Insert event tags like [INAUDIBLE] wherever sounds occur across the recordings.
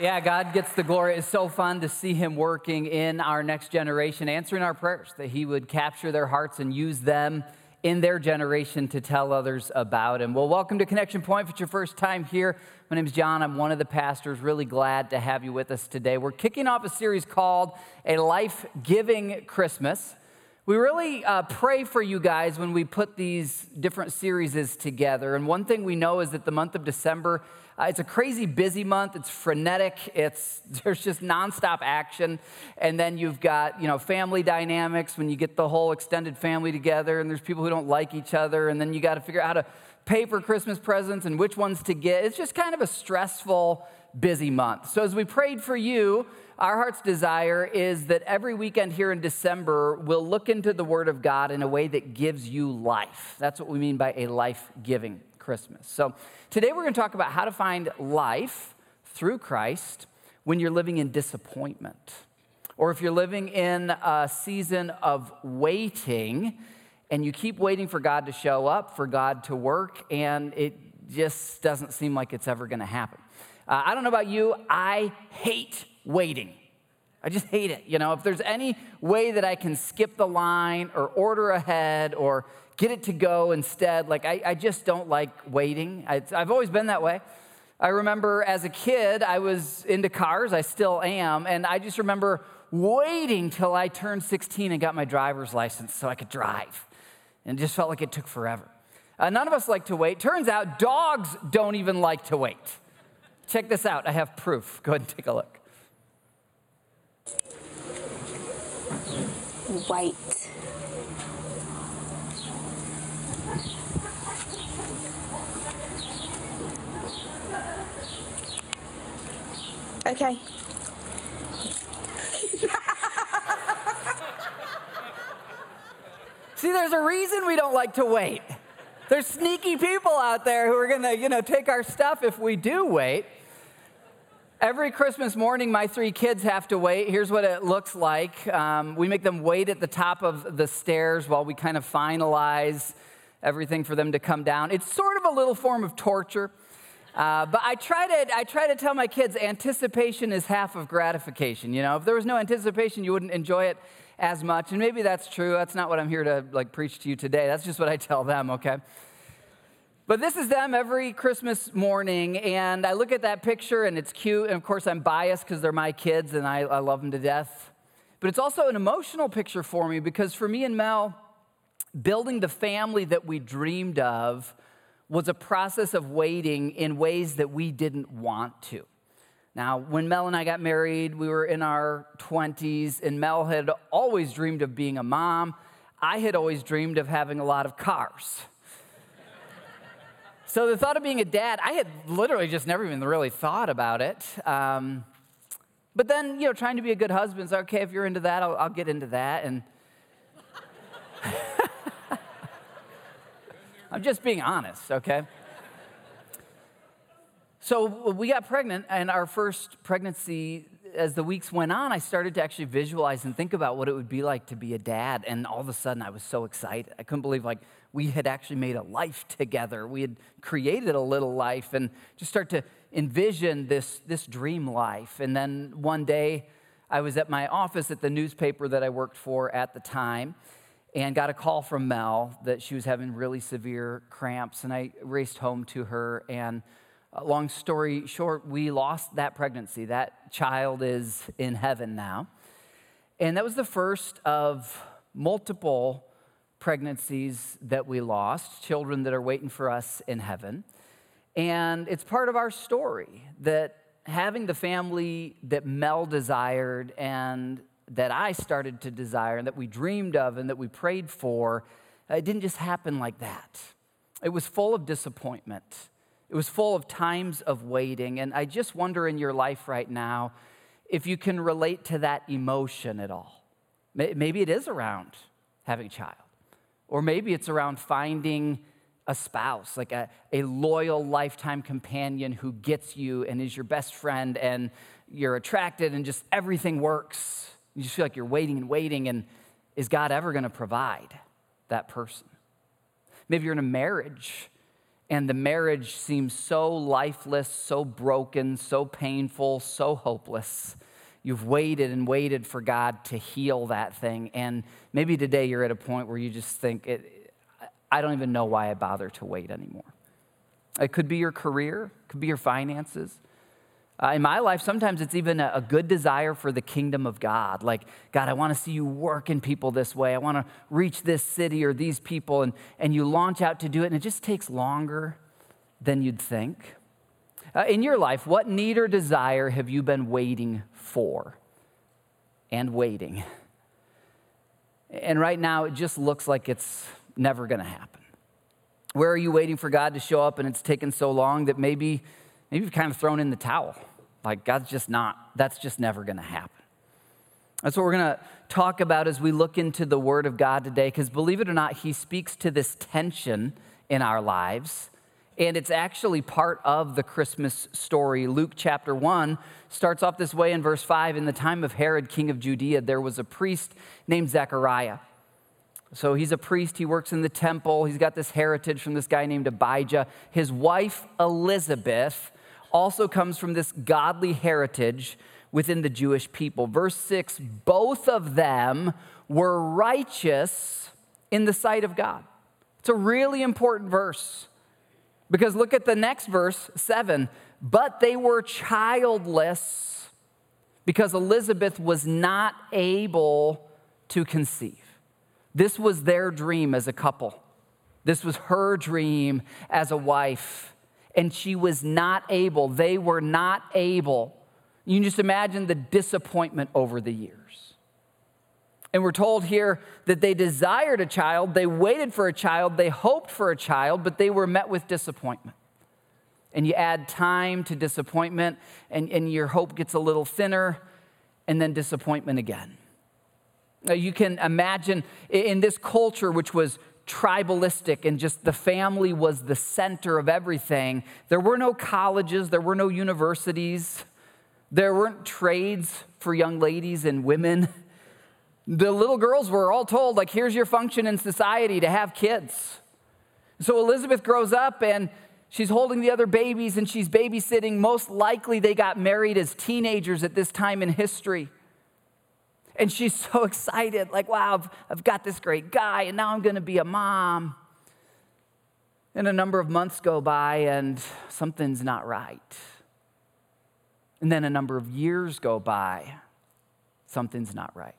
Yeah, God gets the glory. It's so fun to see Him working in our next generation, answering our prayers, that He would capture their hearts and use them in their generation to tell others about Him. Well, welcome to Connection Pointe. If it's your first time here, my name is John. I'm one of the pastors. Really glad to have you with us today. We're kicking off a series called A Life Giving Christmas. We really uh, pray for you guys when we put these different series together. And one thing we know is that the month of December uh, it's a crazy busy month. It's frenetic. It's [LAUGHS] there's just nonstop action, and then you've got you know family dynamics when you get the whole extended family together, and there's people who don't like each other, and then you got to figure out how to pay for Christmas presents and which ones to get. It's just kind of a stressful, busy month. So as we prayed for you. Our heart's desire is that every weekend here in December, we'll look into the Word of God in a way that gives you life. That's what we mean by a life giving Christmas. So today we're going to talk about how to find life through Christ when you're living in disappointment, or if you're living in a season of waiting and you keep waiting for God to show up, for God to work, and it just doesn't seem like it's ever going to happen. Uh, I don't know about you, I hate waiting. I just hate it. You know, if there's any way that I can skip the line or order ahead or get it to go instead. Like, I, I just don't like waiting. I, I've always been that way. I remember as a kid, I was into cars, I still am, and I just remember waiting till I turned 16 and got my driver's license so I could drive. And it just felt like it took forever. Uh, none of us like to wait. Turns out dogs don't even like to wait. Check this out, I have proof. [LAUGHS] Go ahead and take a look. White. Okay. See, there's a reason we don't like to wait. There's sneaky people out there who are gonna, you know, take our stuff if we do wait. Every Christmas morning, my three kids have to wait. Here's what it looks like. Um, we make them wait at the top of the stairs while we kind of finalize everything for them to come down. It's sort of a little form of torture. Uh, but I try, to, I try to tell my kids anticipation is half of gratification. You know, if there was no anticipation, you wouldn't enjoy it as much. And maybe that's true. That's not what I'm here to like preach to you today. That's just what I tell them, okay? But this is them every Christmas morning, and I look at that picture and it's cute. And of course, I'm biased because they're my kids and I, I love them to death. But it's also an emotional picture for me because for me and Mel, building the family that we dreamed of was a process of waiting in ways that we didn't want to. Now, when Mel and I got married, we were in our 20s, and Mel had always dreamed of being a mom. I had always dreamed of having a lot of cars. [LAUGHS] so the thought of being a dad, I had literally just never even really thought about it. Um, but then, you know, trying to be a good husband is okay, if you're into that, I'll, I'll get into that. And [LAUGHS] I'm just being honest, okay? So we got pregnant, and our first pregnancy, as the weeks went on, I started to actually visualize and think about what it would be like to be a dad. And all of a sudden, I was so excited. I couldn't believe like we had actually made a life together. We had created a little life, and just start to envision this this dream life. And then one day, I was at my office at the newspaper that I worked for at the time and got a call from Mel that she was having really severe cramps. And I raced home to her. And uh, long story short, we lost that pregnancy. That child is in heaven now. And that was the first of multiple pregnancies that we lost, children that are waiting for us in heaven. And it's part of our story that having the family that Mel desired and that I started to desire and that we dreamed of and that we prayed for, uh, it didn't just happen like that. it was full of disappointment. It was full of times of waiting. And I just wonder in your life right now if you can relate to that emotion at all. Maybe it is around having a child, or maybe it's around finding a spouse, like a, a loyal lifetime companion who gets you and is your best friend, and you're attracted, and just everything works. You just feel like you're waiting and waiting, and is God ever going to provide that person? Maybe you're in a marriage and the marriage seems so lifeless, so broken, so painful, so hopeless. You've waited and waited for God to heal that thing. And maybe today you're at a point where you just think, I don't even know why I bother to wait anymore. It could be your career, it could be your finances. Uh, in my life, sometimes it's even a, a, good desire for the kingdom of God. Like, God, I want to see you work in people this way. I want to reach this city or these people. And, and you launch out to do it, and it just takes longer than you'd think. Uh, in your life, what need or desire have you been waiting for and waiting? And right now, it just looks like it's never going to happen. Where are you waiting for God to show up and it's taken so long that maybe, maybe you've kind of thrown in the towel? Like, God's just not, that's just never going to happen. That's what we're going to talk about as we look into the Word of God today, because believe it or not, He speaks to this tension in our lives. And it's actually part of the Christmas story. Luke chapter 1 starts off this way in verse 5 In the time of Herod, king of Judea, there was a priest named Zechariah. So he's a priest, he works in the temple, he's got this heritage from this guy named Abijah. His wife, Elizabeth, also comes from this godly heritage within the Jewish people. Verse 6 both of them were righteous in the sight of God. It's a really important verse because look at the next verse, 7. But they were childless because Elizabeth was not able to conceive. This was their dream as a couple. This was her dream as a wife and she was not able. They were not able. You can just imagine the disappointment over the years. And we're told here that they desired a child, they waited for a child, they hoped for a child, but they were met with disappointment. And you add time to disappointment, and, and your hope gets a little thinner, and then disappointment again. Now, you can imagine in this culture, which was tribalistic and just the family was the center of everything. There were no colleges, there were no universities, there weren't trades for young ladies and women. The little girls were all told, like, here's your function in society to have kids. So Elizabeth grows up and she's holding the other babies and she's babysitting. Most likely they got married as teenagers at this time in history. And she's so [LAUGHS] excited, like, wow, I've, I've got this great guy, and now I'm to be a mom. And a number of months go by, and something's not right. And then a number of years go by, something's not right.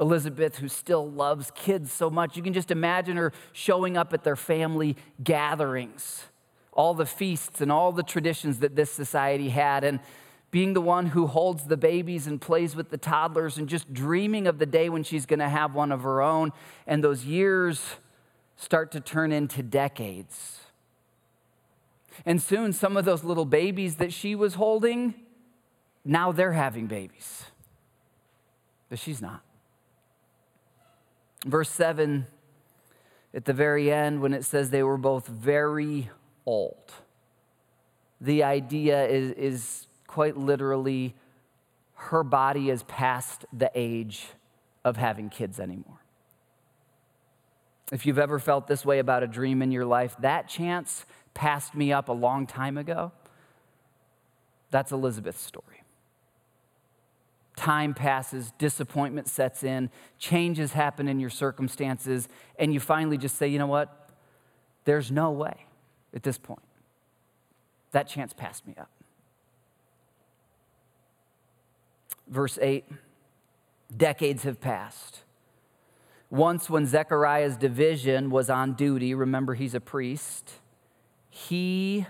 Elizabeth, who still loves kids so much, you can just imagine her showing up at their family gatherings, all the feasts and all the traditions that this society had. And being the one who holds the babies and plays with the toddlers and just dreaming of the day when she's going to have one of her own. And those years start to turn into decades. And soon, some of those little babies that she was holding, now they're having babies. But she's not. Verse 7, at the very end, when it says they were both very old, the idea is, is quite literally, her body is past the age of having kids anymore. If you've ever felt this way about a dream in your life, that chance passed me up a long time ago. That's Elizabeth's story. Time passes, disappointment sets in, changes happen in your circumstances, and you finally just say, you know what? There's no way at this point. That chance passed me up. Verse 8 decades have passed. Once, when Zechariah's division was on duty, remember he's a priest, he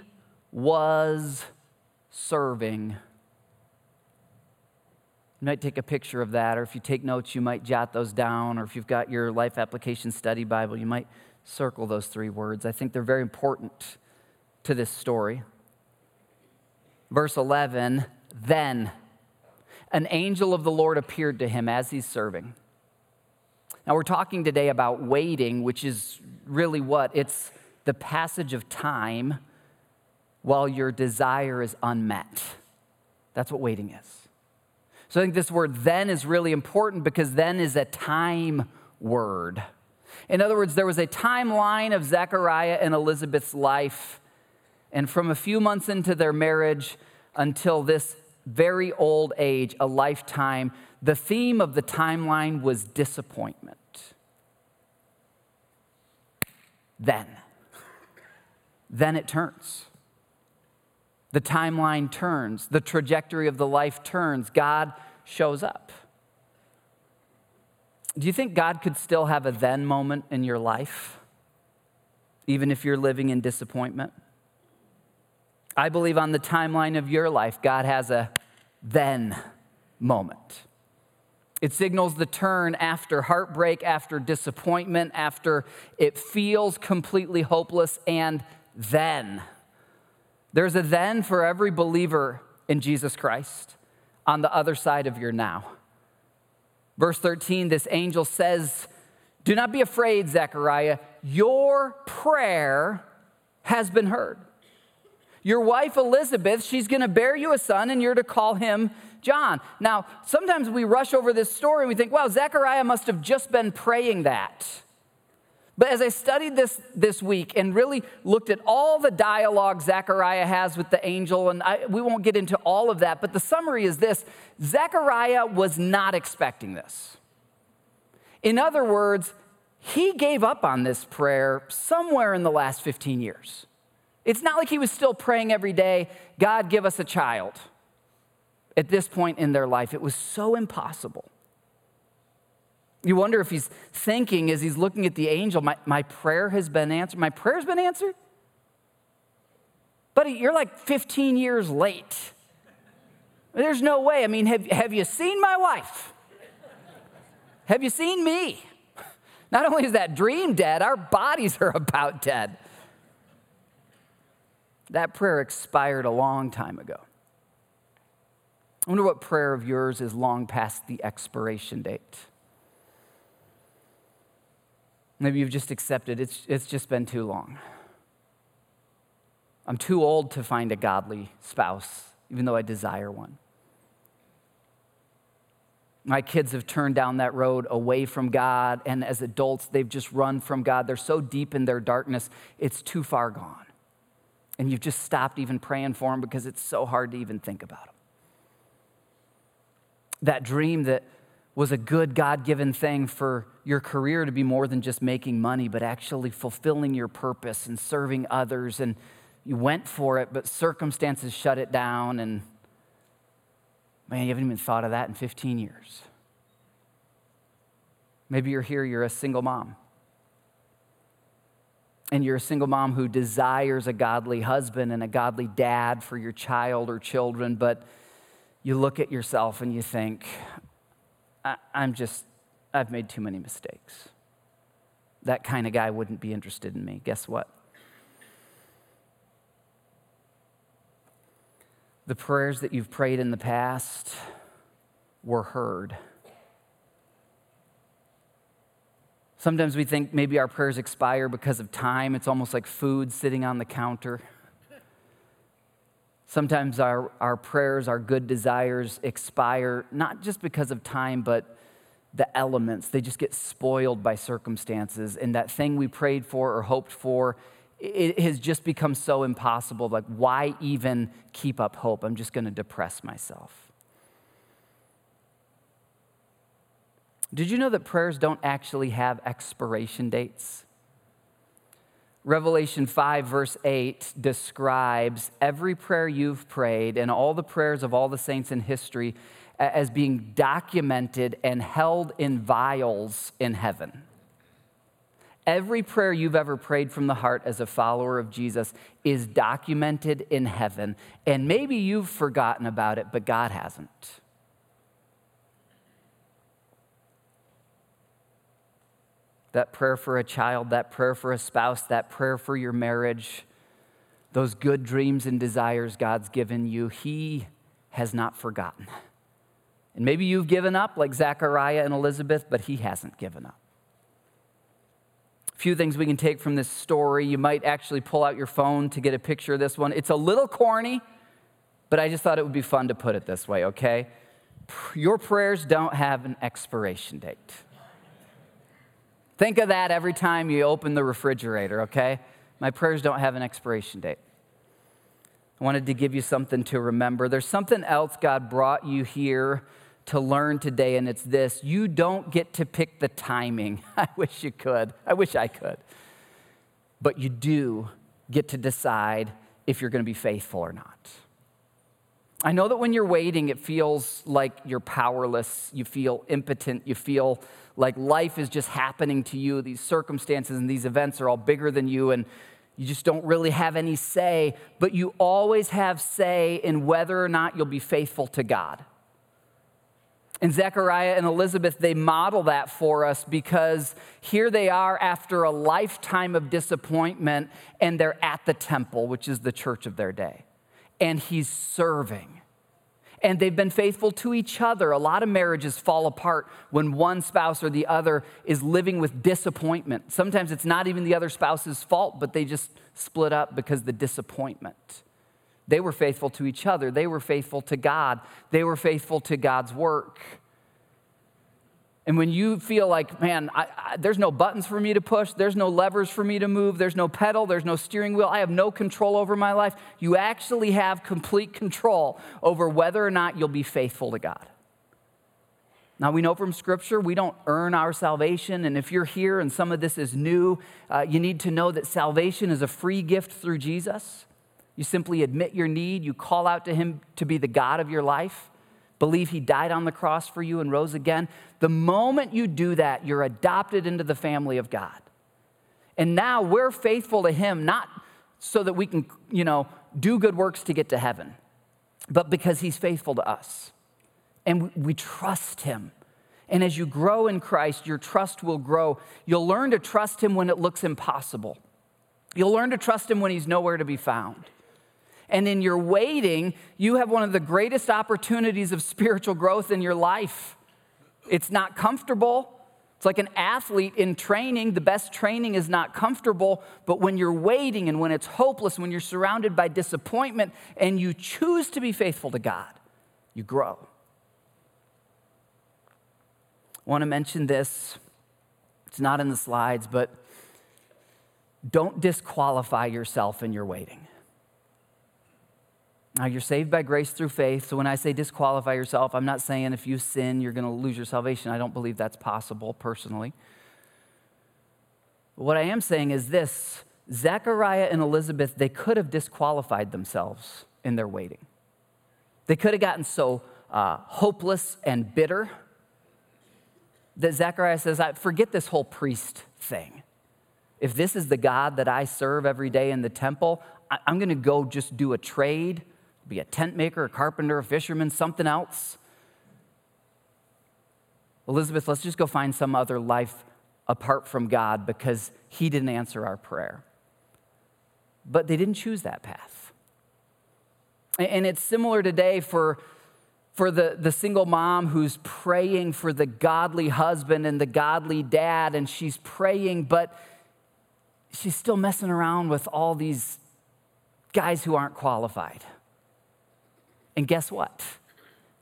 was serving. You might take a picture of that, or if you take notes, you might jot those down, or if you've got your Life Application Study Bible, you might Circle those three words. I think they're very important to this story. Verse 11 Then an angel of the Lord appeared to him as he's serving. Now, we're talking today about waiting, which is really what? It's the passage of time while your desire is unmet. That's what waiting is. So I think this word then is really important because then is a time word. In other words, there was a timeline of Zechariah and Elizabeth's life, and from a few months into their marriage until this very old age, a lifetime, the theme of the timeline was disappointment. Then, then it turns. The timeline turns, the trajectory of the life turns, God shows up. Do you think God could still have a then moment in your life, even if you're living in disappointment? I believe on the timeline of your life, God has a then moment. It signals the turn after heartbreak, after disappointment, after it feels completely hopeless, and then. There's a then for every believer in Jesus Christ on the other side of your now. Verse 13, this angel says, Do not be afraid, Zechariah. Your prayer has been heard. Your wife Elizabeth, she's going to bear you a son, and you're to call him John. Now, sometimes we rush over this story and we think, wow, Zechariah must have just been praying that. But as I studied this this week and really looked at all the dialogue Zechariah has with the angel, and I, we won't get into all of that, but the summary is this Zechariah was not expecting this. In other words, he gave up on this prayer somewhere in the last 15 years. It's not like he was still praying every day, God, give us a child. At this point in their life, it was so impossible. You wonder if he's thinking as he's looking at the angel, my, my prayer has been answered. My prayer's been answered? Buddy, you're like 15 years late. There's no way. I mean, have, have you seen my wife? Have you seen me? Not only is that dream dead, our bodies are about dead. That prayer expired a long time ago. I wonder what prayer of yours is long past the expiration date. Maybe you've just accepted it's, it's just been too long. I'm too old to find a godly spouse, even though I desire one. My kids have turned down that road away from God, and as adults, they've just run from God. They're so deep in their darkness, it's too far gone. And you've just stopped even praying for them because it's so hard to even think about them. That dream that was a good God given thing for your career to be more than just making money, but actually fulfilling your purpose and serving others. And you went for it, but circumstances shut it down. And man, you haven't even thought of that in 15 years. Maybe you're here, you're a single mom. And you're a single mom who desires a godly husband and a godly dad for your child or children, but you look at yourself and you think, I, am just, I've made too many mistakes. That kind of guy wouldn't be interested in me. Guess what? The prayers that you've prayed in the past were heard. Sometimes we think maybe our prayers expire because of time. It's almost like food sitting on the counter. Sometimes our, our prayers, our good desires expire, not just because of time, but the elements. They just get spoiled by circumstances. And that thing we prayed for or hoped for, it has just become so impossible. Like, why even keep up hope? I'm just going to depress myself. Did you know that prayers don't actually have expiration dates? Revelation 5, verse 8, describes every prayer you've prayed and all the prayers of all the saints in history as being documented and held in vials in heaven. Every prayer you've ever prayed from the heart as a follower of Jesus is documented in heaven. And maybe you've forgotten about it, but God hasn't. That prayer for a child, that prayer for a spouse, that prayer for your marriage, those good dreams and desires God's given you, He has not forgotten. And maybe you've given up like Zechariah and Elizabeth, but He hasn't given up. A few things we can take from this story. You might actually pull out your phone to get a picture of this one. It's a little corny, but I just thought it would be fun to put it this way, okay? Your prayers don't have an expiration date. Think of that every time you open the refrigerator, okay? My prayers don't have an expiration date. I wanted to give you something to remember. There's something else God brought you here to learn today, and it's this you don't get to pick the timing. [LAUGHS] I wish you could. I wish I could. But you do get to decide if you're going to be faithful or not. I know that when you're waiting, it feels like you're powerless. You feel impotent. You feel like life is just happening to you. These circumstances and these events are all bigger than you, and you just don't really have any say. But you always have say in whether or not you'll be faithful to God. And Zechariah and Elizabeth, they model that for us because here they are after a lifetime of disappointment, and they're at the temple, which is the church of their day. And he's serving. And they've been faithful to each other. A lot of marriages fall apart when one spouse or the other is living with disappointment. Sometimes it's not even the other spouse's fault, but they just split up because the disappointment. They were faithful to each other. They were faithful to God. They were faithful to God's work. And when you feel like, man, I, I, there's no buttons for me to push, there's no levers for me to move, there's no pedal, there's no steering wheel, I have no control over my life, you actually have complete control over whether or not you'll be faithful to God. Now, we know from Scripture we don't earn our salvation. And if you're here and some of this is new, uh, you need to know that salvation is a free gift through Jesus. You simply admit your need, you call out to Him to be the God of your life, believe He died on the cross for you and rose again. The moment you do that, you're adopted into the family of God. And now we're faithful to Him, not so that we can, you know, do good works to get to heaven, but because He's faithful to us. And we trust Him. And as you grow in Christ, your trust will grow. You'll learn to trust Him when it looks impossible. You'll learn to trust Him when He's nowhere to be found. And in your waiting, you have one of the greatest opportunities of spiritual growth in your life. It's not comfortable. It's like an athlete in training. The best training is not comfortable, but when you're waiting and when it's hopeless, when you're surrounded by disappointment and you choose to be faithful to God, you grow. I want to mention this. It's not in the slides, but don't disqualify yourself in your waiting. Now, you're saved by grace through faith. So when I say disqualify yourself, I'm not saying if you sin, you're going to lose your salvation. I don't believe that's possible personally. But what I am saying is this Zechariah and Elizabeth, they could have disqualified themselves in their waiting. They could have gotten so uh, hopeless and bitter that Zechariah says, I Forget this whole priest thing. If this is the God that I serve every day in the temple, I'm going to go just do a trade be a tent maker, a carpenter, a fisherman, something else. Elizabeth, let's just go find some other life apart from God because He didn't answer our prayer. But they didn't choose that path. And it's similar today for, for the, the single mom who's praying for the godly husband and the godly dad, and she's praying, but she's still messing around with all these guys who aren't qualified. And guess what?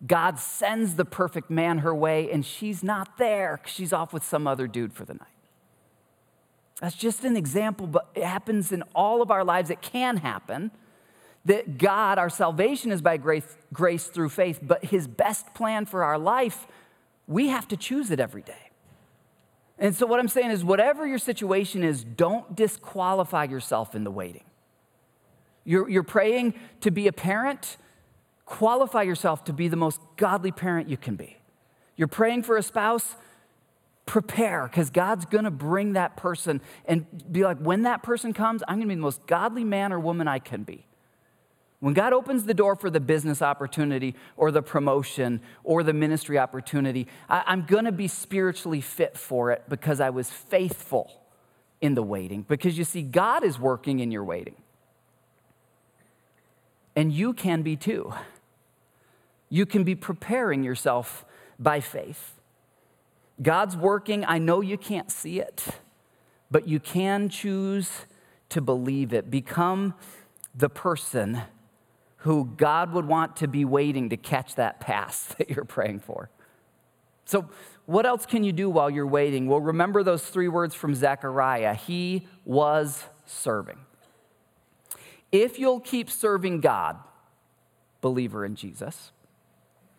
God sends the perfect man her way, and she's not there she's off with some other dude for the night. That's just an example, but it happens in all of our lives. It can happen that God, our salvation is by grace, grace through faith, but his best plan for our life, we have to choose it every day. And so, what I'm saying is, whatever your situation is, don't disqualify yourself in the waiting. You're, you're praying to be a parent, Qualify yourself to be the most godly parent you can be. You're praying for a spouse, prepare because God's going to bring that person and be like, when that person comes, I'm going to be the most godly man or woman I can be. When God opens the door for the business opportunity or the promotion or the ministry opportunity, I, am going to be spiritually fit for it because I was faithful in the waiting. Because you see, God is working in your waiting. And you can be too. You can be preparing yourself by faith. God's working. I know you can't see it, but you can choose to believe it. Become the person who God would want to be waiting to catch that pass [LAUGHS] that you're praying for. So, what else can you do while you're waiting? Well, remember those three words from Zechariah He was serving. If you'll keep serving God, believer in Jesus,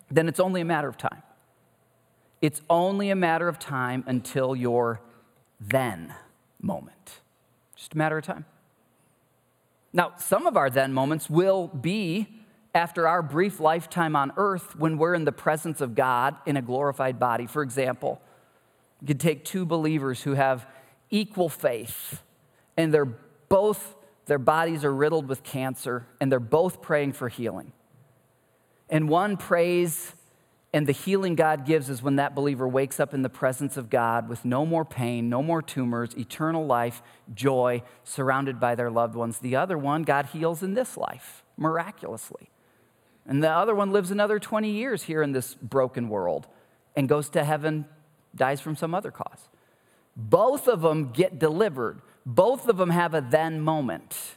then it's only a matter of time. It's only a matter of time until your then moment. Just a matter of time. Now, some of our then moments will be after our brief lifetime on earth when we're in the presence of God in a glorified body. For example, you could take two believers who have equal faith and they're both their bodies are riddled with cancer and they're both praying for healing. And one prays and the healing God gives is when that believer wakes up in the presence of God with no more pain, no more tumors, eternal life, joy, surrounded by their loved ones. The other one, God heals in this life miraculously. And the other one lives another 20 years here in this broken world and goes to heaven, dies from some other cause. Both of them get delivered, both of them have a then moment.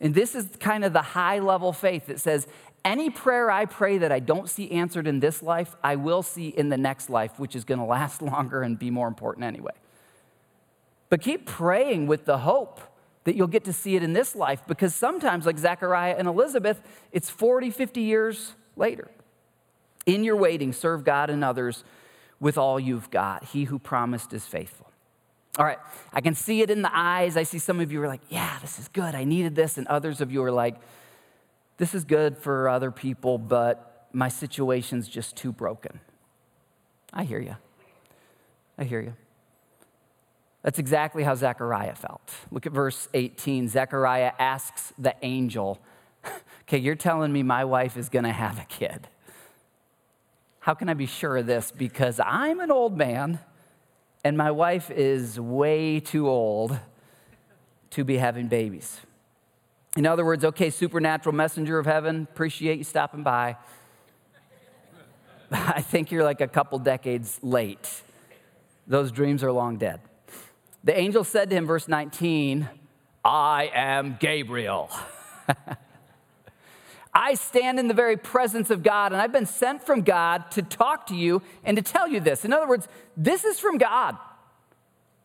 And this is kind of the high level faith that says, any prayer I pray that I don't see answered in this life, I will see in the next life, which is going to last [LAUGHS] longer and be more important anyway. But keep praying with the hope that you'll get to see it in this life because sometimes, like Zechariah and Elizabeth, it's 40, 50 years later. In your waiting, serve God and others with all you've got. He who promised is faithful. All right, I can see it in the eyes. I see some of you are like, yeah, this is good. I needed this. And others of you are like, this is good for other people, but my situation's just too broken. I hear you. I hear you. That's exactly how Zechariah felt. Look at verse 18. Zechariah asks the angel, Okay, you're telling me my wife is going to have a kid. How can I be sure of this? Because I'm an old man and my wife is way too old to be having babies. In other words, okay, supernatural messenger of heaven, appreciate you stopping by. [LAUGHS] I think you're like a couple decades late. Those dreams are long dead. The angel said to him, verse 19, I am Gabriel. [LAUGHS] I stand in the very presence of God, and I've been sent from God to talk to you and to tell you this. In other words, this is from God.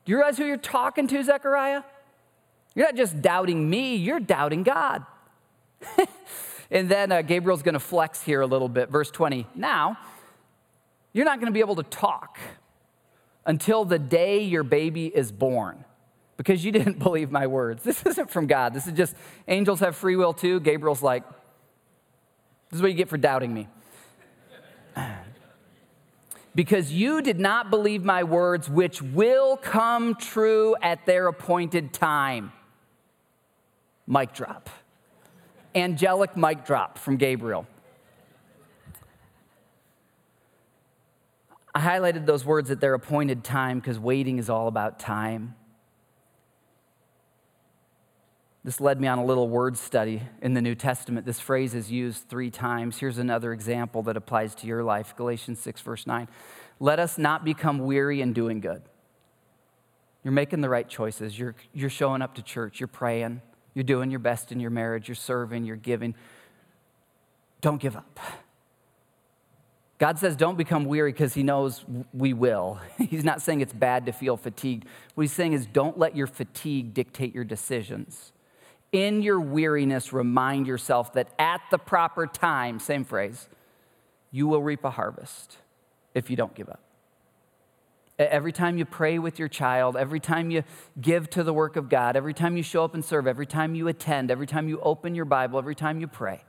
Do you realize who you're talking to, Zechariah? You're not just doubting me, you're doubting God. [LAUGHS] and then uh, Gabriel's going to flex here a little bit. Verse 20. Now, you're not going to be able to talk until the day your baby is born because you didn't [LAUGHS] believe my words. This isn't from God. This is just angels have free will too. Gabriel's like, this is what you get for doubting me. [SIGHS] because you did not believe my words, which will come true at their appointed time mic drop. Angelic mic drop from Gabriel. I highlighted those words at their appointed time because waiting is all about time. This led me on a little word study in the New Testament. This phrase is used three times. Here's another example that applies to your life Galatians 6, verse 9. Let us not become weary in doing good. You're making the right choices. You're, you're showing up to church. You're praying. You're doing your best in your marriage, you're serving, you're giving. Don't give up. God says don't become weary because He knows we will. [LAUGHS] He's not saying it's bad to feel fatigued. What He's saying is don't let your fatigue dictate your decisions. In your weariness, remind yourself that at the proper time, same phrase, you will reap a harvest if you don't give up. Every time you pray with your child, every time you give to the work of God, every time you show up and serve, every time you attend, every time you open your Bible, every time you pray,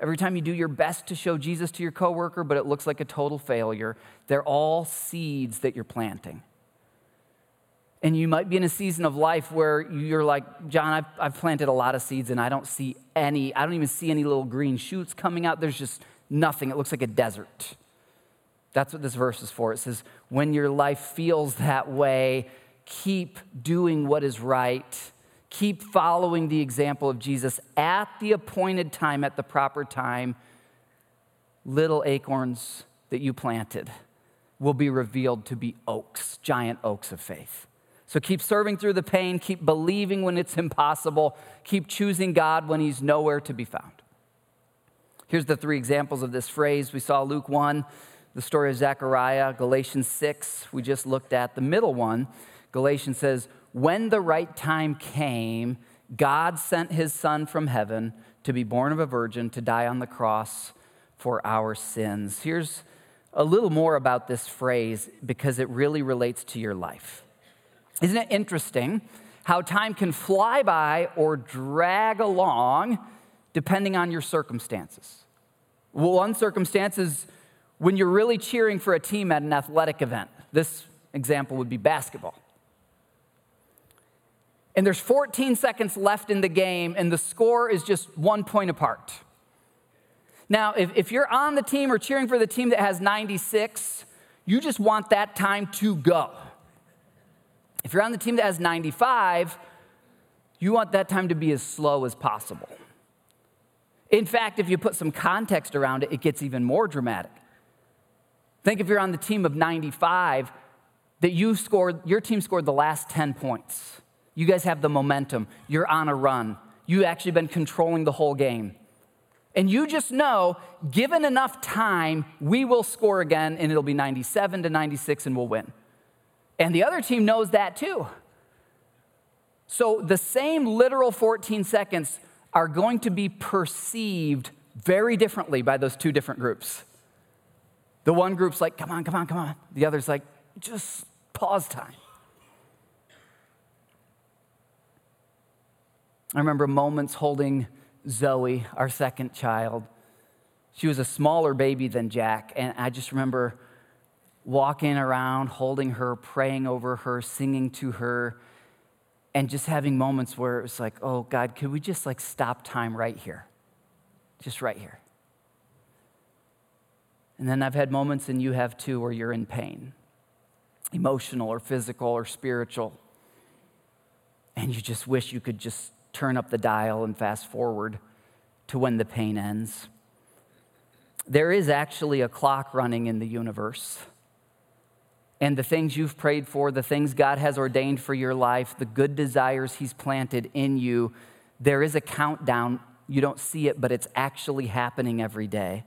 every time you do your best to show Jesus to your coworker, but it looks like a total failure, they're all seeds that you're planting. And you might be in a season of life where you're like, John, I've, I've, planted a lot of seeds and I don't see any, I don't even see any little green shoots coming out. There's just nothing. It looks like a desert. That's what this verse is for. It says, when your life feels that way, keep doing what is right. Keep following the example of Jesus at the appointed time, at the proper time. Little acorns that you planted will be revealed to be oaks, giant oaks of faith. So keep serving through the pain, keep believing when it's impossible, keep choosing God when He's nowhere to be found. Here's the three examples of this phrase. We saw Luke 1, the story of Zechariah, Galatians 6, we just looked at. The middle one, Galatians says, When the right time came, God sent His Son from heaven to be born of a virgin, to die on the cross for our sins. Here's a little more about this phrase because it really relates to your life. Isn't it interesting how time can fly by or drag along depending on your circumstances? Well, one circumstance is when you're really cheering for a team at an athletic event. This example would be basketball. And there's 14 seconds left in the game, and the score is just one point apart. Now, if, if you're on the team or cheering for the team that has 96, you just want that time to go. If you're on the team that has 95, you want that time to be as slow as possible. In fact, if you put some context around it, it gets even more dramatic. Think if you're on the team of 95, that you scored, your team scored the last 10 points. You guys have the momentum. You're on a run. You've actually been controlling the whole game. And you just know, given enough time, we will score again and it'll be 97 to 96 and we'll win. And the other team knows that too. So the same literal 14 seconds are going to be perceived very differently by those two different groups. The one group's like, come on, come on, come on. The other's like, just pause time. I remember moments holding Zoe, our second child. She was a smaller baby than Jack, and I just remember walking around, holding her, praying over her, singing to her, and just having moments where it was like, oh, God, could we just like stop time right here? Just right here. And then I've had moments, and you have too, where you're in pain, emotional or physical or spiritual. And you just wish you could just turn up the dial and fast forward to when the pain ends. There is actually a clock running in the universe and the things you've prayed for, the things God has ordained for your life, the good desires He's planted in you, there is a countdown. You don't see it, but it's actually happening every day.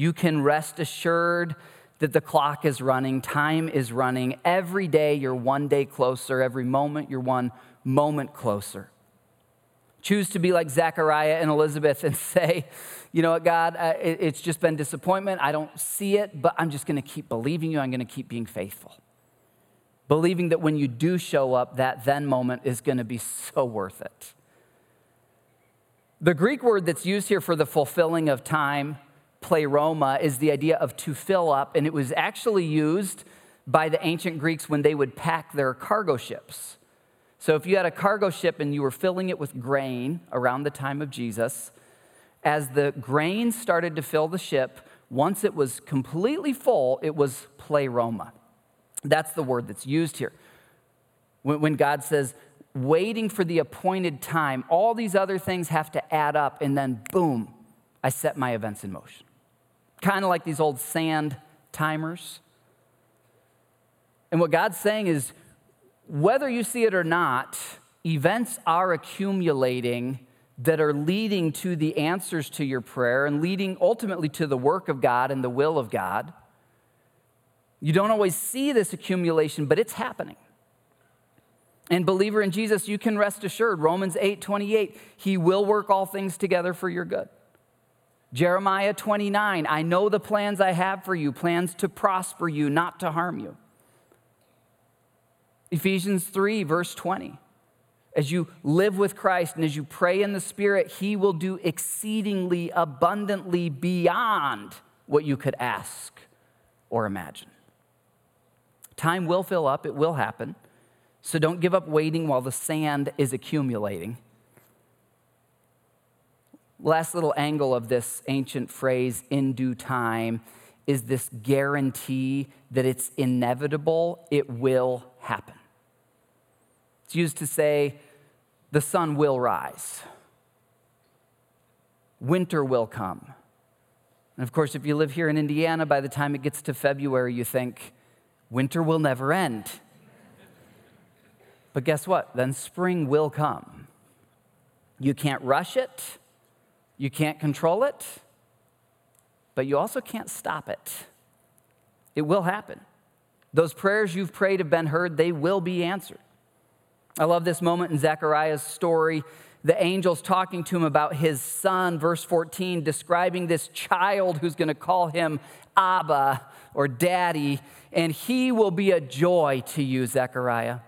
You can rest assured that the clock is running, time is running. Every day you're one day closer, every moment you're one moment closer. Choose to be like Zechariah and Elizabeth and [LAUGHS] say, you know what, God, it, it's just been disappointment. I don't see it, but I'm just going to keep believing you. I'm going to keep being faithful. Believing that when you do show up, that then moment is going to be so worth it. The Greek word that's used here for the fulfilling of time, pleroma, is the idea of to fill up, and it was actually used by the ancient Greeks when they would pack their cargo ships. So if you had a cargo ship and you were filling it with grain around the time of Jesus, as the grain started to fill the ship, once it was completely full, it was pleroma. That's the word that's used here. When God says, waiting for the appointed time, all these other things have to add up, and then boom, I set my events in motion. Kind of like these old sand timers. And what God's saying is, whether you see it or not, events are accumulating that are leading to the answers to your prayer and leading ultimately to the work of God and the will of God. You don't always see this accumulation, but it's happening. And believer in Jesus, you can rest assured, Romans 8 28, he will work all things together for your good. Jeremiah 29, I know the plans I have for you, plans to prosper you, not to harm you. Ephesians 3, verse 20. As you live with Christ and as you pray in the Spirit, He will do exceedingly abundantly beyond what you could ask or imagine. Time will fill up, it will happen. So don't give up waiting while the sand is accumulating. Last little angle of this ancient phrase, in due time, is this guarantee that it's inevitable, it will happen. It's used to say, the sun will rise, winter will come. And of course, if you live here in Indiana, by the time it gets to February, you think, winter will never end. But guess what? Then spring will come. You can't rush it, you can't control it, but you also can't stop it. It will happen. Those prayers you've prayed have been heard, they will be answered. I love this moment in Zechariah's story the angel's talking to him about his son, verse 14, describing this child who's going to call him Abba or Daddy, and he will be a joy to you, Zechariah.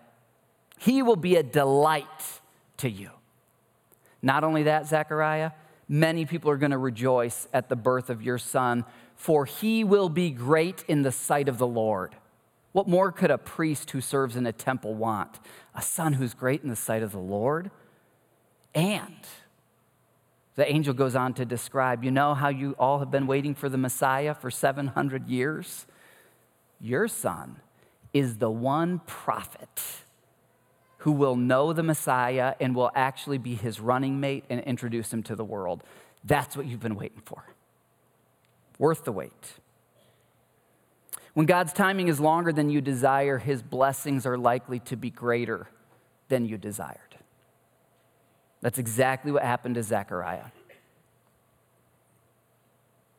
He will be a delight to you. Not only that, Zechariah, many people are going to rejoice at the birth of your son, for he will be great in the sight of the Lord. What more could a priest who serves in a temple want? A son who's great in the sight of the Lord? And the angel goes on to describe you know how you all have been waiting for the Messiah for 700 years? Your son is the one prophet who will know the Messiah and will actually be his running mate and introduce him to the world. That's what you've been waiting for. Worth the wait. When God's timing is longer than you desire, his blessings are likely to be greater than you desired. That's exactly what happened to Zechariah.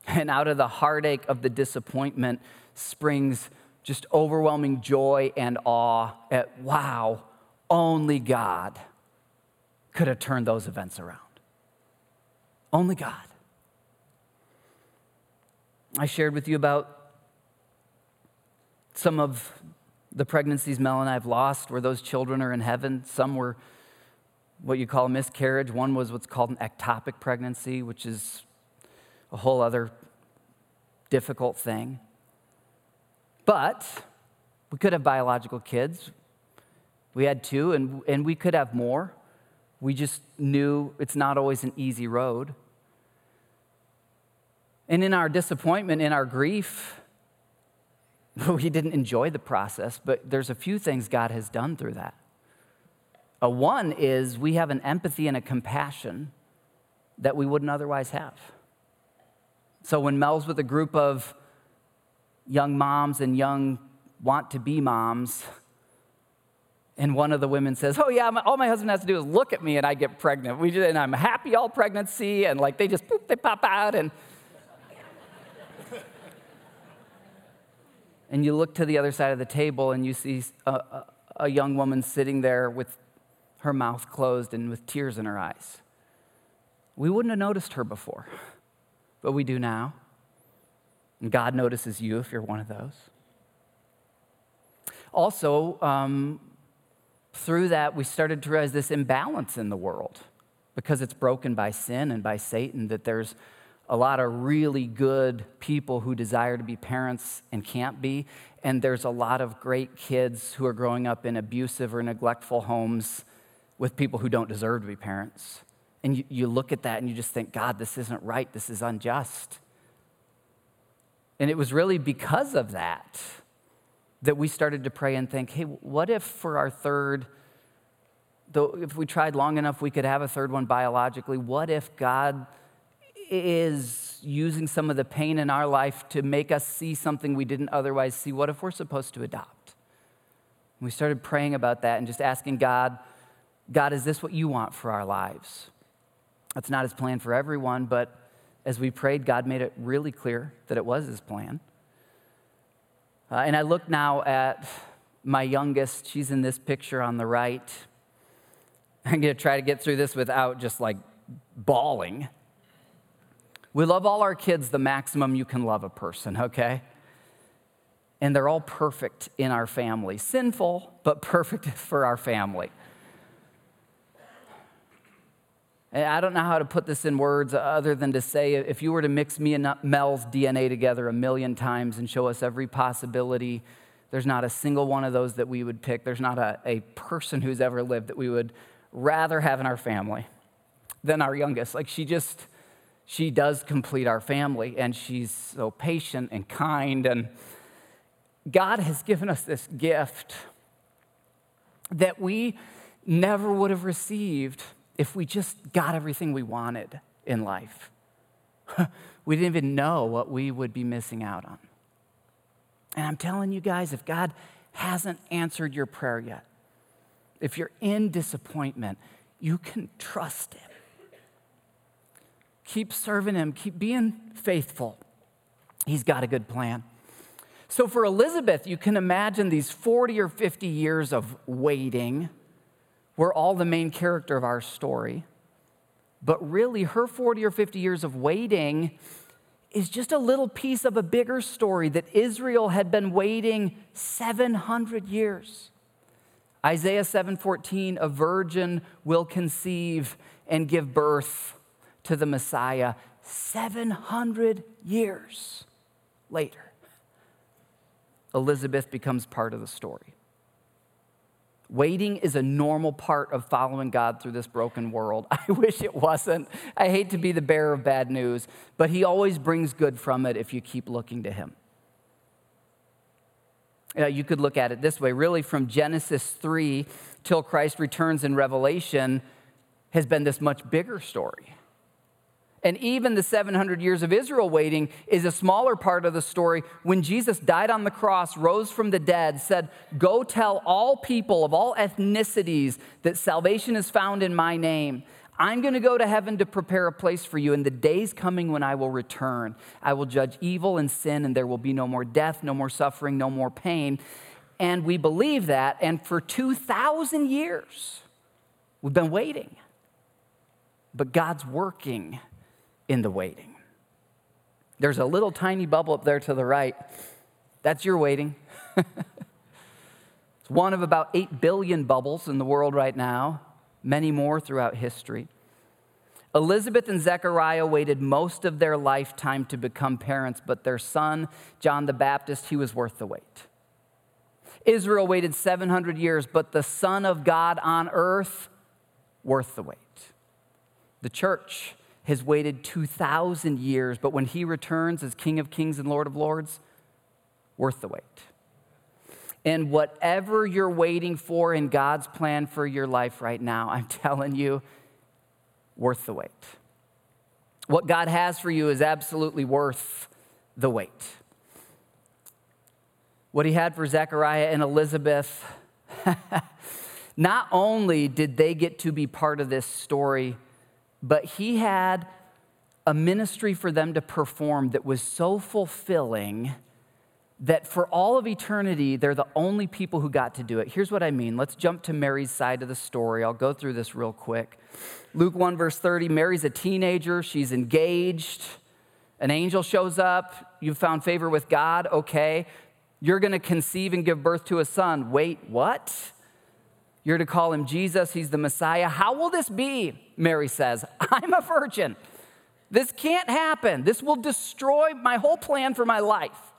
And out of the heartache of the disappointment springs just overwhelming joy and awe at wow, only God could have turned those events around. Only God. I shared with you about some of the pregnancies Mel and I have lost where those children are in heaven. Some were what you call a miscarriage. One was what's called an ectopic pregnancy, which is a whole other difficult thing. But we could have biological kids. We had two, and, and we could have more. We just knew it's not always an easy road. And in our disappointment, in our grief, [LAUGHS] we didn't enjoy the process, but there's a few things God has done through that. A one is we have an empathy and a compassion that we wouldn't otherwise have. So when Mel's with a group of young moms and young want to be moms, and one of the women says, Oh, yeah, all my husband has to do is look at me and I get pregnant. We just, and I'm happy all pregnancy, and like they just poop, they pop out. And, [LAUGHS] and you look to the other side of the table and you see a, a, a young woman sitting there with her mouth closed and with tears in her eyes. We wouldn't have noticed her before, but we do now. And God notices you if you're one of those. Also, um, through that, we started to realize this imbalance in the world because it's broken by sin and by Satan, that there's a lot of really good people who desire to be parents and can't be. And there's a lot of great kids who are growing up in abusive or neglectful homes with people who don't deserve to be parents. And you, you look at that and you just think, God, this isn't right. This is unjust. And it was really because of that that we started to pray and think, hey, what if for our third, though if we tried long enough, we could have a third one biologically? What if God is using some of the pain in our life to make us see something we didn't otherwise see? What if we're supposed to adopt? we started praying about that and just asking God, God, is this what you want for our lives? That's not his plan for everyone, but as we prayed, God made it really clear that it was his plan. Uh, and I look now at my youngest. She's in this picture on the right. [LAUGHS] I'm going to try to get through this without just like bawling. We love all our kids the maximum you can love a person, okay? And they're all perfect in our family. Sinful, but [LAUGHS] perfect for our family. I don't know how to put this in words other than to say if you were to mix me and Mel's DNA together a million times and show us every possibility There's not a single one of those that we would pick. There's not a, a person who's ever lived that we would rather have in our family than our youngest. Like she just, she does complete our family and she's so patient and kind. And God has given us this gift that we never would have received if we just got everything we wanted in life. [LAUGHS] we didn't even know what we would be missing out on. And I'm telling you guys, if God hasn't answered your prayer yet, if you're in disappointment, you can trust Him. Keep serving Him, keep being faithful. He's got a good plan. So, for Elizabeth, you can imagine these 40 or 50 years of waiting were all the main character of our story. But really, her 40 or 50 years of waiting is just a little piece of a bigger story that Israel had been waiting 700 years. Isaiah 7:14 a virgin will conceive and give birth to the Messiah 700 years later. Elizabeth becomes part of the story. Waiting is a normal part of following God through this broken world. [LAUGHS] I wish it wasn't. I hate to be the bearer of bad news, but He always brings good from it if you keep looking to Him. Uh, you could look at it this way really, from Genesis 3 till Christ returns in Revelation, has been this much bigger story. And even the 700 years of Israel waiting is a smaller part of the story. When Jesus died on the cross, rose from the dead, said, Go tell all people of all ethnicities that salvation is found in my name. I'm going to go to heaven to prepare a place for you. In the days coming when I will return, I will judge evil and sin, and there will be no more death, no more suffering, no more pain. And we believe that. And for 2,000 years, we've been waiting. But God's working in the waiting. There's a little tiny bubble up there to the right. That's your waiting. [LAUGHS] it's one of about 8 billion bubbles in the world right now, many more throughout history. Elizabeth and Zechariah waited most of their lifetime to become parents, but their son, John the Baptist, he was worth the wait. Israel waited 700 years, but the Son of God on earth, worth the wait. The church has waited 2,000 years, but when he returns as King of Kings and Lord of Lords, worth the wait. And whatever you're waiting for in God's plan for your life right now, I'm [LAUGHS] telling you, worth the wait. What God has for you is absolutely worth the wait. What he had for Zechariah and Elizabeth, [LAUGHS] not only did they get to be part of this story, but he had a ministry for them to perform that was so fulfilling that for all of eternity, they're the only people who got to do it. Here's what I mean. Let's jump to Mary's side of the story. I'll go through this real quick. Luke 1, verse 30 Mary's a teenager, she's engaged. An angel shows up. You've found favor with God. Okay. You're going to conceive and give birth to a son. Wait, what? You're to call him Jesus. He's the Messiah. How will this be? Mary says, [LAUGHS] I'm a virgin. This can't happen. This will destroy my whole plan for my life.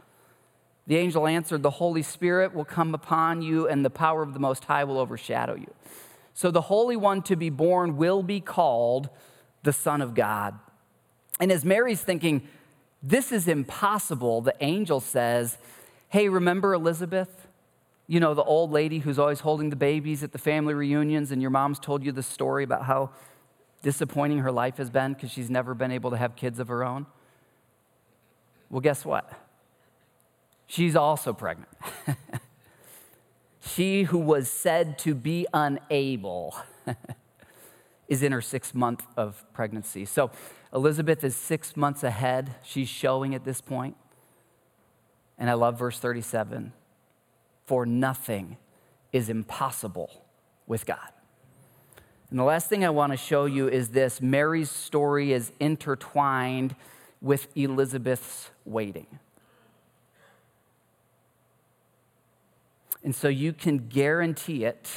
The angel answered, The Holy Spirit will come upon you, and the power of the Most High will overshadow you. So the Holy One to be born will be called the Son of God. And as Mary's thinking, This is impossible, the angel says, Hey, remember Elizabeth? You know, the old lady who's always holding the babies at the family reunions, and your mom's told you the story about how disappointing her life has been because she's never been able to have kids of her own? Well, guess what? She's also pregnant. [LAUGHS] she who was said to be unable [LAUGHS] is in her sixth month of pregnancy. So Elizabeth is six months ahead. She's showing at this point. And I love verse 37 for nothing is impossible with God. And the last thing I want to show you is this Mary's story is intertwined with Elizabeth's waiting. And so you can guarantee it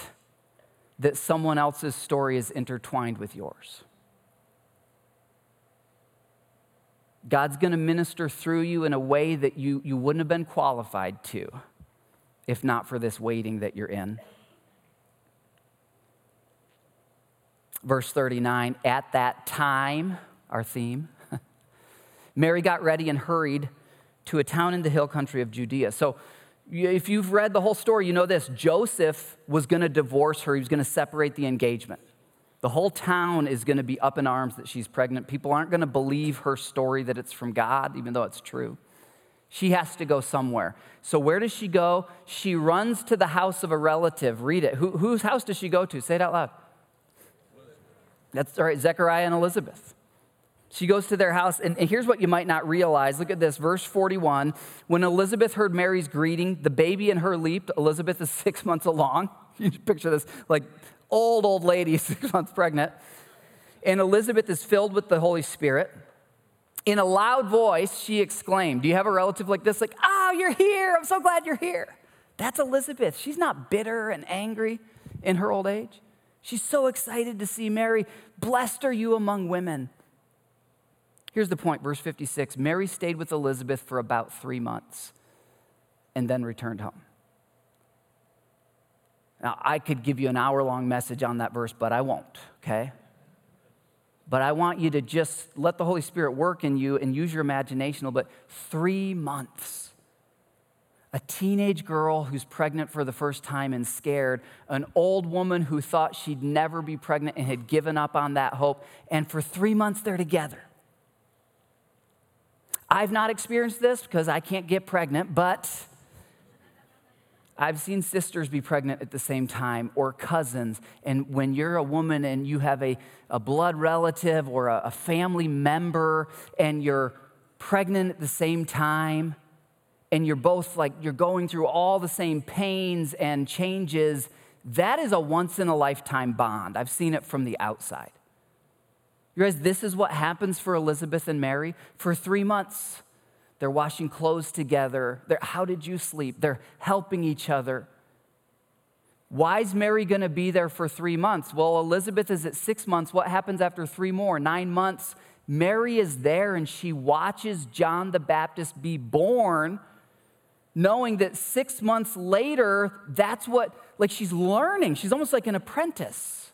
that someone else's story is intertwined with yours. God's going to minister through you in a way that you, you wouldn't have been qualified to if not for this waiting that you're in. Verse 39 At that time, our theme, [LAUGHS] Mary got ready and hurried to a town in the hill country of Judea. So, if you've read the whole story, you know this Joseph was going to divorce her, he was going to separate the engagement. The whole town is going to be up in arms that she's pregnant. People aren't going to believe her story that it's from God, even though it's true. She has to go somewhere. So, where does she go? She runs to the house of a relative. Read it. Who, whose house does she go to? Say it out loud. That's all right, Zechariah and Elizabeth. She goes to their house, and, and here's what you might not realize. Look at this, verse 41. When Elizabeth heard Mary's greeting, the baby in her leaped. Elizabeth is [LAUGHS] six months along. [LAUGHS] You picture this like old, old lady, [LAUGHS] six months pregnant. And Elizabeth is filled with the Holy Spirit. In a loud voice, she exclaimed, Do you have a relative like this? Like, oh, you're here. I'm so glad you're here. That's Elizabeth. She's not bitter and angry in her old age. She's so excited to see Mary. Blessed are you among women. Here's the point, verse 56 Mary stayed with Elizabeth for about three months and then returned home. Now, I could give you an hour long message on that verse, but I won't, okay? But I want you to just let the Holy Spirit work in you and use your imagination a little bit. Three months. A teenage girl who's pregnant for the first time and scared, an old woman who thought she'd never be pregnant and had given up on that hope, and for three months they're together. I've not experienced this because I can't get pregnant, but I've seen sisters be pregnant at the same time or cousins. And when you're a woman and you have a, a blood relative or a, a family member and you're pregnant at the same time, and you're both like, you're going through all the same pains and changes, that is a once in a lifetime bond. I've seen it from the outside. You guys, this is what happens for Elizabeth and Mary for three months. They're washing clothes together. They're, how did you sleep? They're helping each other. Why is Mary going to be there for three months? Well, Elizabeth is at six months. What happens after three more? Nine months. Mary is there and she watches John the Baptist be born, knowing that six months later, that's what, like, she's learning. She's almost like an apprentice.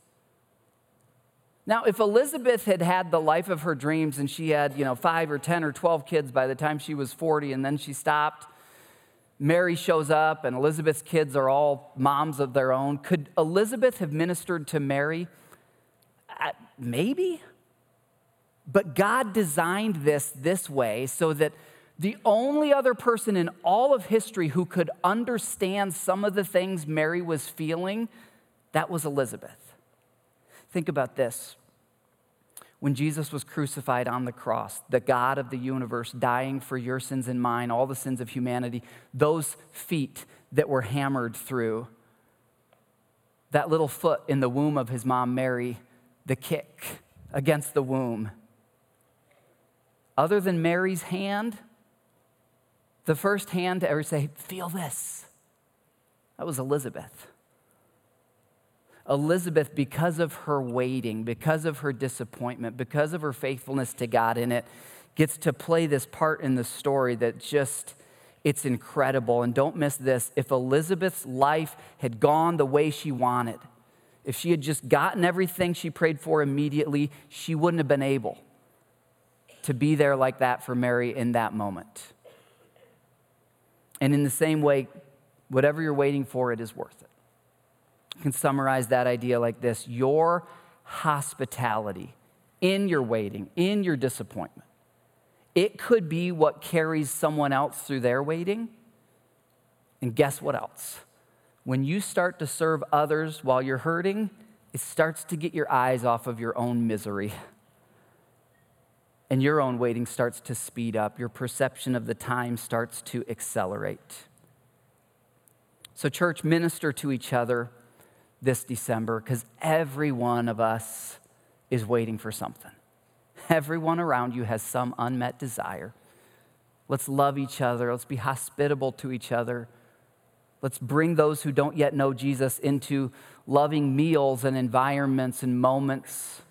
Now, if Elizabeth had had the life of her dreams and she had, you know, five or 10 or 12 kids by the time she was 40 and then she stopped, Mary shows up and Elizabeth's kids are all moms of their own, could Elizabeth have ministered to Mary? Uh, maybe. But God designed this this way so that the only other person in all of history who could understand some of the things Mary was feeling, that was Elizabeth. Think about this. When Jesus was crucified on the cross, the God of the universe dying for your sins and mine, all the sins of humanity, those feet that were hammered through, that little foot in the womb of his mom Mary, the kick against the womb. Other than Mary's hand, the first hand to ever say, Feel this, that was Elizabeth. Elizabeth, because of her waiting, because of her disappointment, because of her faithfulness to God in it, gets to play this part in the story that just, it's incredible. And don't miss this if Elizabeth's life had gone the way she wanted, if she had just gotten everything she prayed for immediately, she wouldn't have been able to be there like that for Mary in that moment. And in the same way, whatever you're waiting for, it is worth it can summarize that idea like this Your hospitality in your waiting, in your disappointment, it could be what carries someone else through their waiting. And guess what else? When you start to serve others while you're hurting, it starts to get your eyes off of your own misery. And your own waiting starts to speed up. Your perception of the time starts to accelerate. So, church, minister to each other this December because every one of us is waiting for something. Everyone around you has some unmet desire. Let's love each other. Let's be hospitable to each other. Let's bring those who don't yet know Jesus into loving meals and environments and moments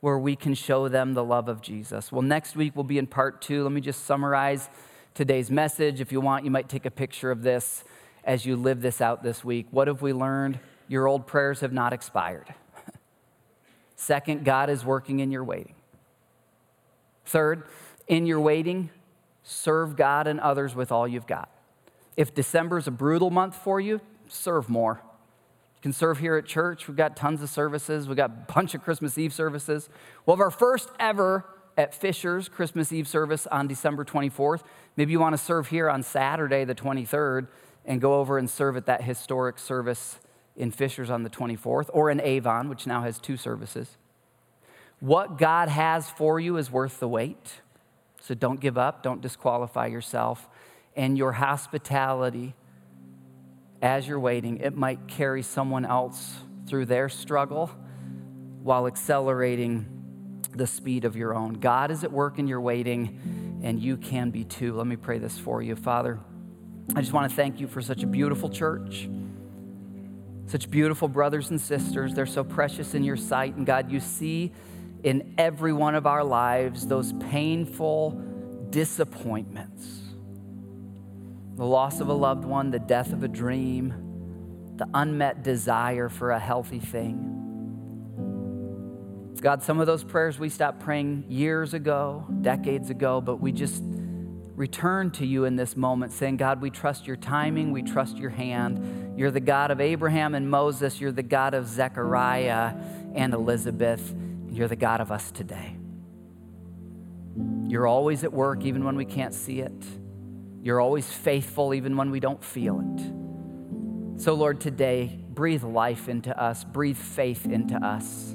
where we can show them the love of Jesus. Well, next week we'll be in part two. Let me just summarize today's message. If you want, you might take a picture of this as you live this out this week. What have we learned? Your old prayers have not expired. [LAUGHS] Second, God is working in your waiting. Third, in your waiting, serve God and others with all you've got. If December is a brutal month for you, serve more. You can serve here at church. We've got tons of services. We've got a bunch of Christmas Eve services. We'll have our first ever at Fishers Christmas Eve service on December 24th. Maybe you want to serve here on Saturday, the 23rd, and go over and serve at that historic service in Fishers on the 24th, or in Avon, which now has two services. What God has for you is worth the wait. So don't give up, don't disqualify yourself. And your hospitality, as you're waiting, it might carry someone else through their struggle while accelerating the speed of your own. God is at work in your waiting, and you can be too. Let me pray this for you. Father, I just want to thank you for such a beautiful church, such beautiful brothers and sisters. They're so precious in your sight. And God, you see in every one of our lives those painful disappointments the loss of a loved one, the death of a dream, the unmet desire for a healthy thing. God, some of those prayers we stopped praying years ago, decades ago, but we just return to you in this moment saying, God, we trust your timing, we trust your hand. You're the God of Abraham and Moses, you're the God of Zechariah and Elizabeth, you're the God of us today. You're always at work, even when we can't see it. You're always faithful, even when we don't feel it. So, Lord, today, breathe life into us, breathe faith into us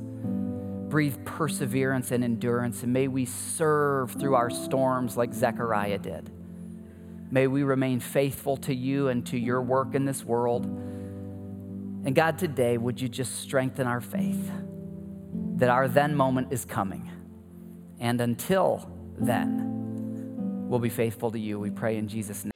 breathe perseverance and endurance, and may we serve through our storms like Zechariah did. May we remain faithful to you and to your work in this world. And God, today, would you just strengthen our faith that our then moment is coming. And until then, we'll be faithful to you. We pray in Jesus' name.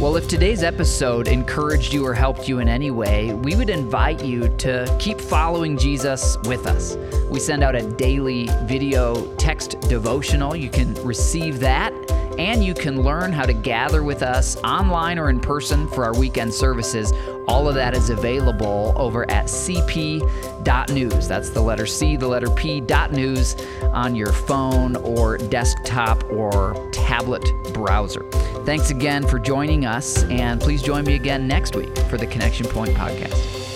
Well, if today's episode encouraged you or helped you in any way, we would invite you to keep following Jesus with us. We send out a daily video text devotional. You can receive that and you can learn how to gather with us online or in person for our weekend services. All of that is available over at cp.news. That's the letter C, the letter P, dot news on your phone or desktop or tablet browser. Thanks again for joining us, and please join me again next week for the Connection Pointe podcast.